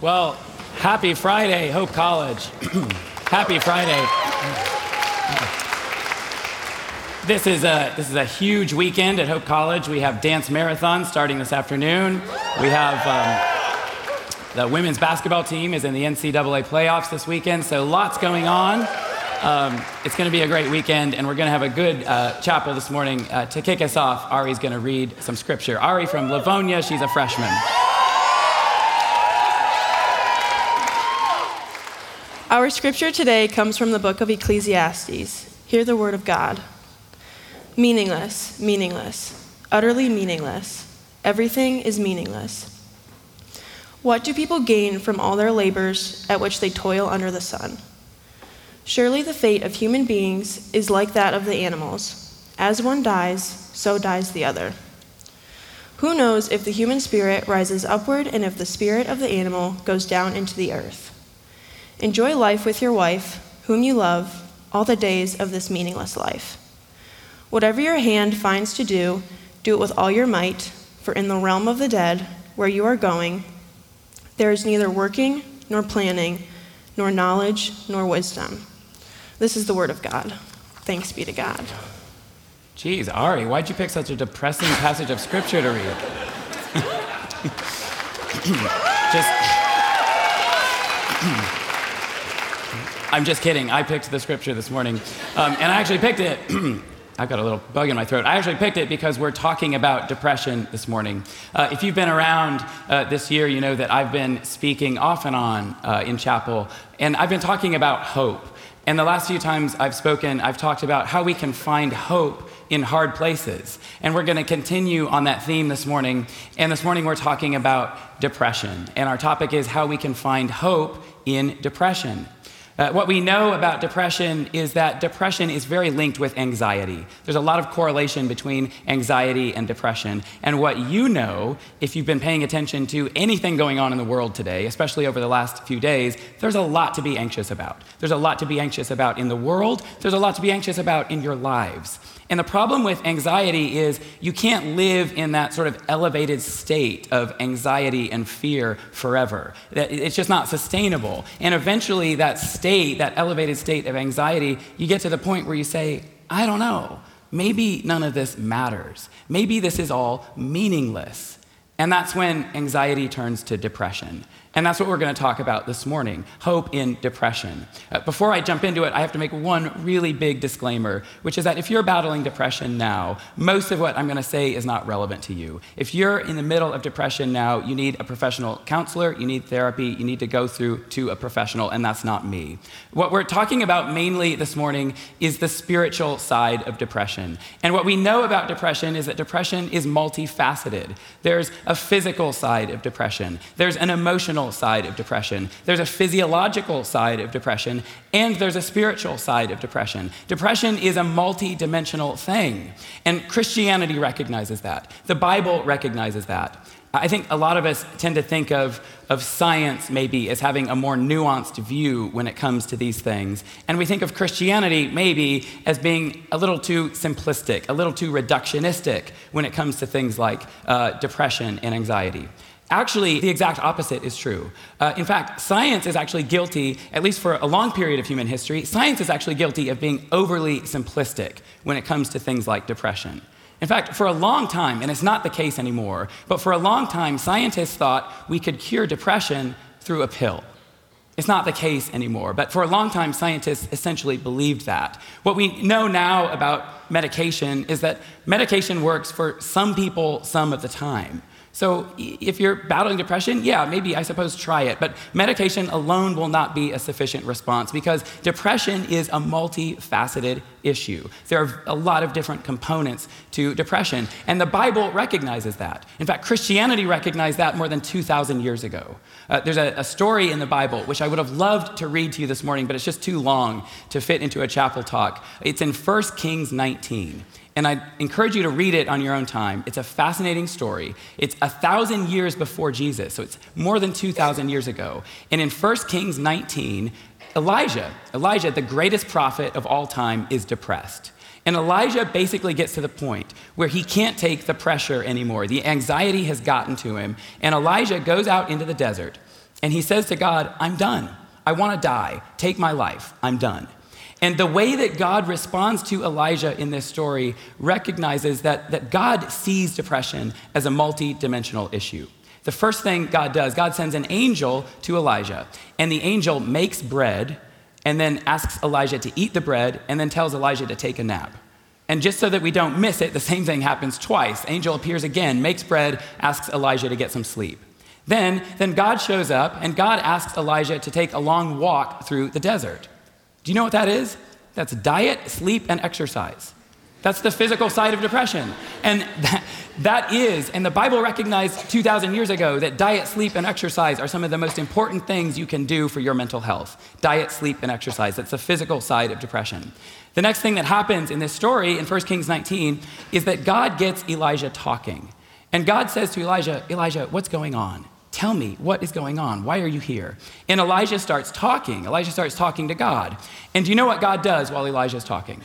Well, happy Friday, Hope College. happy Friday. This is, a, this is a huge weekend at Hope College. We have dance marathon starting this afternoon. We have um, the women's basketball team is in the NCAA playoffs this weekend, so lots going on. Um, it's going to be a great weekend, and we're going to have a good uh, chapel this morning. Uh, to kick us off, Ari's going to read some scripture. Ari from Livonia, she's a freshman. Our scripture today comes from the book of Ecclesiastes. Hear the word of God. Meaningless, meaningless, utterly meaningless. Everything is meaningless. What do people gain from all their labors at which they toil under the sun? Surely the fate of human beings is like that of the animals. As one dies, so dies the other. Who knows if the human spirit rises upward and if the spirit of the animal goes down into the earth? Enjoy life with your wife, whom you love, all the days of this meaningless life. Whatever your hand finds to do, do it with all your might, for in the realm of the dead, where you are going, there is neither working nor planning, nor knowledge nor wisdom. This is the word of God. Thanks be to God. Geez, Ari, why'd you pick such a depressing passage of scripture to read? just. I'm just kidding. I picked the scripture this morning. Um, and I actually picked it. I've got a little bug in my throat. I actually picked it because we're talking about depression this morning. Uh, if you've been around uh, this year, you know that I've been speaking off and on uh, in chapel, and I've been talking about hope. And the last few times I've spoken, I've talked about how we can find hope in hard places. And we're going to continue on that theme this morning. And this morning we're talking about depression. And our topic is how we can find hope in depression. Uh, what we know about depression is that depression is very linked with anxiety. There's a lot of correlation between anxiety and depression. And what you know, if you've been paying attention to anything going on in the world today, especially over the last few days, there's a lot to be anxious about. There's a lot to be anxious about in the world, there's a lot to be anxious about in your lives. And the problem with anxiety is you can't live in that sort of elevated state of anxiety and fear forever. It's just not sustainable. And eventually, that state, that elevated state of anxiety, you get to the point where you say, I don't know, maybe none of this matters. Maybe this is all meaningless. And that's when anxiety turns to depression. And that's what we're going to talk about this morning hope in depression. Uh, before I jump into it, I have to make one really big disclaimer, which is that if you're battling depression now, most of what I'm going to say is not relevant to you. If you're in the middle of depression now, you need a professional counselor, you need therapy, you need to go through to a professional, and that's not me. What we're talking about mainly this morning is the spiritual side of depression. And what we know about depression is that depression is multifaceted. There's a physical side of depression, there's an emotional side of depression, there's a physiological side of depression, and there's a spiritual side of depression. Depression is a multi-dimensional thing, and Christianity recognizes that. The Bible recognizes that. I think a lot of us tend to think of, of science maybe as having a more nuanced view when it comes to these things. And we think of Christianity maybe as being a little too simplistic, a little too reductionistic when it comes to things like uh, depression and anxiety. Actually, the exact opposite is true. Uh, in fact, science is actually guilty, at least for a long period of human history, science is actually guilty of being overly simplistic when it comes to things like depression. In fact, for a long time, and it's not the case anymore, but for a long time, scientists thought we could cure depression through a pill. It's not the case anymore, but for a long time, scientists essentially believed that. What we know now about medication is that medication works for some people some of the time. So if you're battling depression, yeah, maybe I suppose try it. But medication alone will not be a sufficient response because depression is a multifaceted issue. There are a lot of different components to depression, and the Bible recognizes that. In fact, Christianity recognized that more than 2,000 years ago. Uh, there's a, a story in the Bible which I would have loved to read to you this morning, but it's just too long to fit into a chapel talk. It's in 1 Kings 19. And I encourage you to read it on your own time. It's a fascinating story. It's a thousand years before Jesus, so it's more than 2,000 years ago. And in 1 Kings 19, Elijah, Elijah, the greatest prophet of all time, is depressed. And Elijah basically gets to the point where he can't take the pressure anymore. The anxiety has gotten to him. And Elijah goes out into the desert And he says to God, I'm done. I want to die. Take my life. I'm done. And the way that God responds to Elijah in this story recognizes that, that God sees depression as a multi-dimensional issue. The first thing God does, God sends an angel to Elijah, and the angel makes bread and then asks Elijah to eat the bread and then tells Elijah to take a nap. And just so that we don't miss it, the same thing happens twice. Angel appears again, makes bread, asks Elijah to get some sleep. Then, then God shows up and God asks Elijah to take a long walk through the desert. Do you know what that is? That's diet, sleep, and exercise. That's the physical side of depression. And that, that is, and the Bible recognized 2,000 years ago that diet, sleep, and exercise are some of the most important things you can do for your mental health. Diet, sleep, and exercise. That's the physical side of depression. The next thing that happens in this story in 1 Kings 19 is that God gets Elijah talking. And God says to Elijah, Elijah, what's going on? Tell me, what is going on? Why are you here? And Elijah starts talking. Elijah starts talking to God. And do you know what God does while Elijah's talking?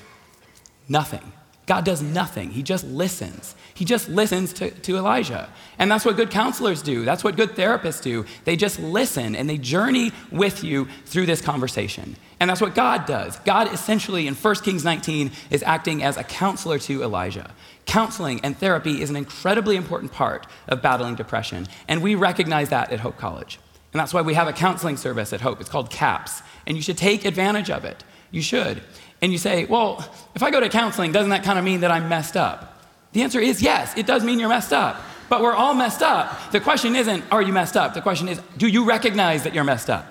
Nothing. God does nothing. He just listens. He just listens to, to Elijah. And that's what good counselors do. That's what good therapists do. They just listen and they journey with you through this conversation. And that's what God does. God essentially, in 1 Kings 19, is acting as a counselor to Elijah. Counseling and therapy is an incredibly important part of battling depression, and we recognize that at Hope College. And that's why we have a counseling service at Hope. It's called CAPS, and you should take advantage of it. You should. And you say, well, if I go to counseling, doesn't that kind of mean that I'm messed up? The answer is yes, it does mean you're messed up. But we're all messed up. The question isn't, are you messed up? The question is, do you recognize that you're messed up?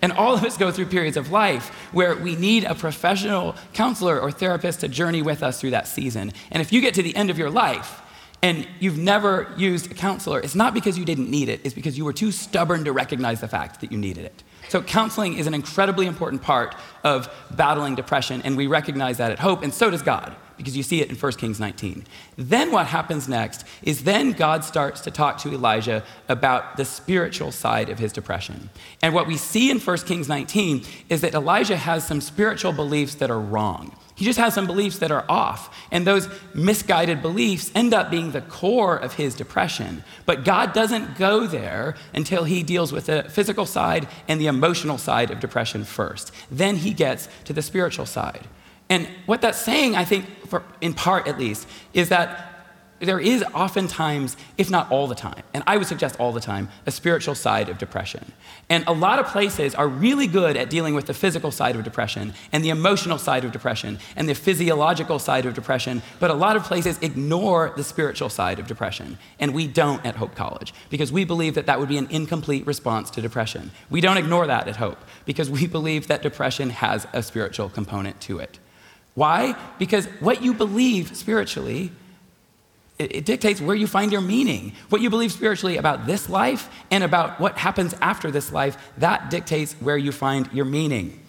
And all of us go through periods of life where we need a professional counselor or therapist to journey with us through that season. And if you get to the end of your life and you've never used a counselor, it's not because you didn't need it, it's because you were too stubborn to recognize the fact that you needed it. So, counseling is an incredibly important part of battling depression, and we recognize that at Hope, and so does God because you see it in 1 Kings 19. Then what happens next is then God starts to talk to Elijah about the spiritual side of his depression. And what we see in 1 Kings 19 is that Elijah has some spiritual beliefs that are wrong. He just has some beliefs that are off. And those misguided beliefs end up being the core of his depression. But God doesn't go there until he deals with the physical side and the emotional side of depression first. Then he gets to the spiritual side. And what that's saying, I think, for, in part at least, is that there is oftentimes, if not all the time, and I would suggest all the time, a spiritual side of depression. And a lot of places are really good at dealing with the physical side of depression and the emotional side of depression and the physiological side of depression, but a lot of places ignore the spiritual side of depression. And we don't at Hope College because we believe that that would be an incomplete response to depression. We don't ignore that at Hope because we believe that depression has a spiritual component to it. Why? Because what you believe spiritually, it, it, dictates where you find your meaning. What you believe spiritually about this life and about what happens after this life, that dictates where you find your meaning.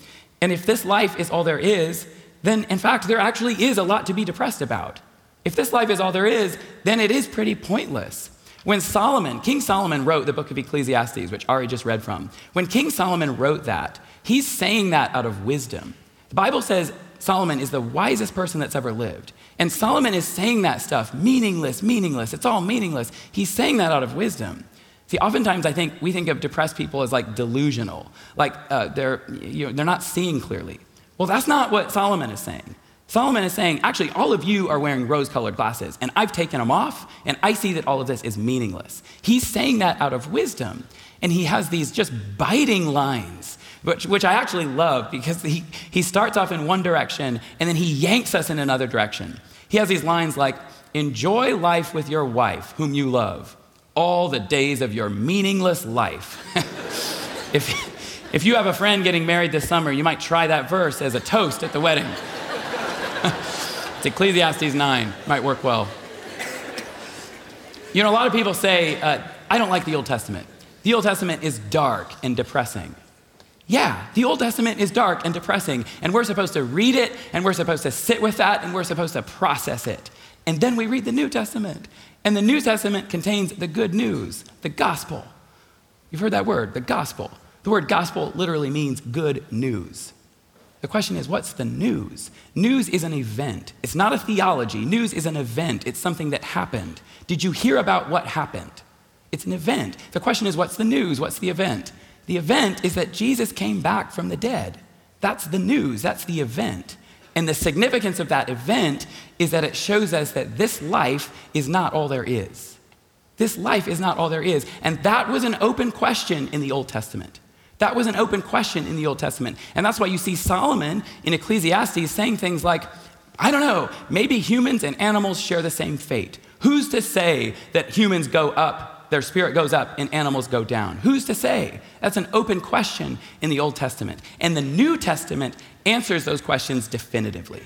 And if this life is all there is, then in fact, there actually is a lot to be depressed about. If this life is all there is, then it is pretty pointless. When Solomon, King Solomon wrote the book of Ecclesiastes, which Ari just read from, when King Solomon wrote that, he's saying that out of wisdom. The Bible says Solomon is the wisest person that's ever lived. And Solomon is saying that stuff meaningless, meaningless. It's all meaningless. He's saying that out of wisdom. See, oftentimes I think we think of depressed people as like delusional, like uh, they're, you know, they're not seeing clearly. Well, that's not what Solomon is saying. Solomon is saying, actually, all of you are wearing rose colored glasses, and I've taken them off, and I see that all of this is meaningless. He's saying that out of wisdom, and he has these just biting lines which, which I actually love because he, he starts off in one direction and then he yanks us in another direction. He has these lines like, Enjoy life with your wife, whom you love, all the days of your meaningless life. if, if you have a friend getting married this summer, you might try that verse as a toast at the wedding. it's Ecclesiastes 9, might work well. You know, a lot of people say, uh, I don't like the Old Testament. The Old Testament is dark and depressing. Yeah, the Old Testament is dark and depressing, and we're supposed to read it, and we're supposed to sit with that, and we're supposed to process it. And then we read the New Testament, and the New Testament contains the good news, the gospel. You've heard that word, the gospel. The word gospel literally means good news. The question is, what's the news? News is an event. It's not a theology. News is an event. It's something that happened. Did you hear about what happened? It's an event. The question is, what's the news? What's the event? The event is that Jesus came back from the dead. That's the news, that's the event. And the significance of that event is that it shows us that this life is not all there is. This life is not all there is. And that was an open question in the Old Testament. That was an open question in the Old Testament. And that's why you see Solomon in Ecclesiastes saying things like, I don't know, maybe humans and animals share the same fate. Who's to say that humans go up, their spirit goes up, and animals go down? Who's to say? That's an open question in the Old Testament. And the New Testament answers those questions definitively.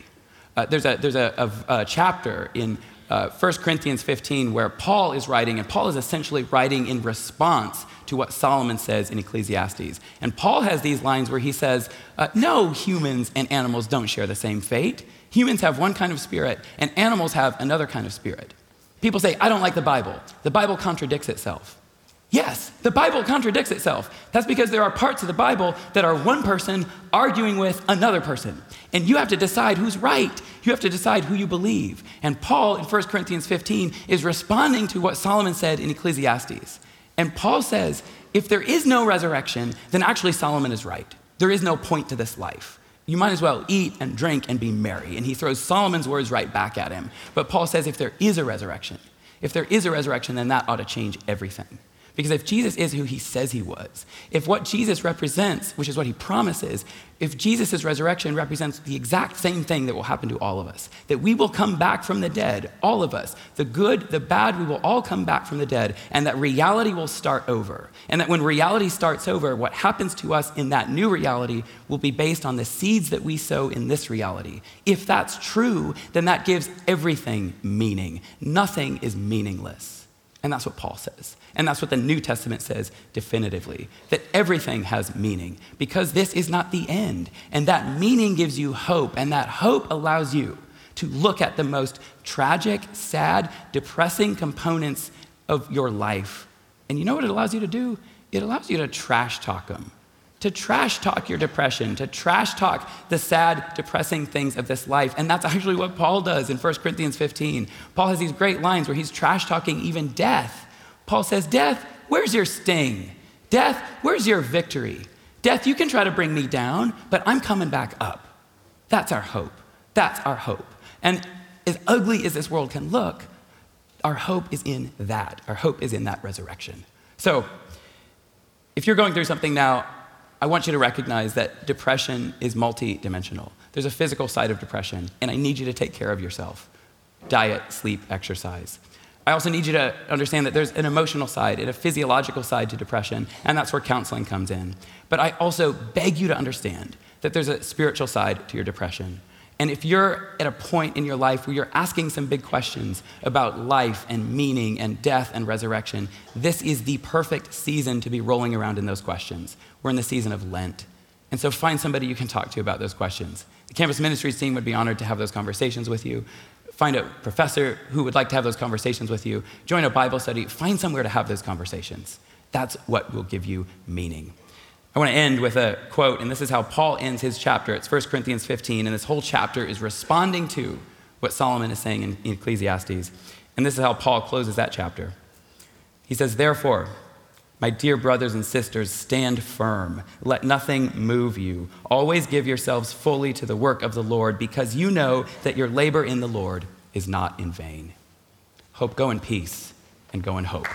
Uh, there's a, there's a, a, a chapter in uh, 1 Corinthians 15 where Paul is writing, and Paul is essentially writing in response to what Solomon says in Ecclesiastes. And Paul has these lines where he says, uh, No, humans and animals don't share the same fate. Humans have one kind of spirit, and animals have another kind of spirit. People say, I don't like the Bible. The Bible contradicts itself. Yes, the Bible contradicts itself. That's because there are parts of the Bible that are one person arguing with another person. And you have to decide who's right. You have to decide who you believe. And Paul in 1 Corinthians 15 is responding to what Solomon said in Ecclesiastes. And Paul says, if there is no resurrection, then actually Solomon is right. There is no point to this life. You might as well eat and drink and be merry. And he throws Solomon's words right back at him. But Paul says, if there is a resurrection, if there is a resurrection, then that ought to change everything. Because if Jesus is who he says he was, if what Jesus represents, which is what he promises, if Jesus' resurrection represents the exact same thing that will happen to all of us, that we will come back from the dead, all of us, the good, the bad, we will all come back from the dead, and that reality will start over. And that when reality starts over, what happens to us in that new reality will be based on the seeds that we sow in this reality. If that's true, then that gives everything meaning. Nothing is meaningless. And that's what Paul says. And that's what the New Testament says definitively that everything has meaning because this is not the end. And that meaning gives you hope, and that hope allows you to look at the most tragic, sad, depressing components of your life. And you know what it allows you to do? It allows you to trash talk them, to trash talk your depression, to trash talk the sad, depressing things of this life. And that's actually what Paul does in 1 Corinthians 15. Paul has these great lines where he's trash talking even death Paul says, Death, where's your sting? Death, where's your victory? Death, you can try to bring me down, but I'm coming back up. That's our hope. That's our hope. And as ugly as this world can look, our hope is in that. Our hope is in that resurrection. So, if you're going through something now, I want you to recognize that depression is multidimensional. There's a physical side of depression, and I need you to take care of yourself diet, sleep, exercise. I also need you to understand that there's an emotional side and a physiological side to depression, and that's where counseling comes in. But I also beg you to understand that there's a spiritual side to your depression. And if you're at a point in your life where you're asking some big questions about life and meaning and death and resurrection, this is the perfect season to be rolling around in those questions. We're in the season of Lent. And so find somebody you can talk to about those questions. The campus ministries team would be honored to have those conversations with you find a professor who would like to have those conversations with you, join a Bible study, find somewhere to have those conversations. That's what will give you meaning. I want to end with a quote, and this is how Paul ends his chapter. It's 1 Corinthians 15, and this whole chapter is responding to what Solomon is saying in, Ecclesiastes. And this is how Paul closes that chapter. He says, Therefore, my dear brothers and sisters, stand firm. Let nothing move you. Always give yourselves fully to the work of the Lord, because you know that your labor in the Lord is not in vain. Hope, go in peace and go in hope.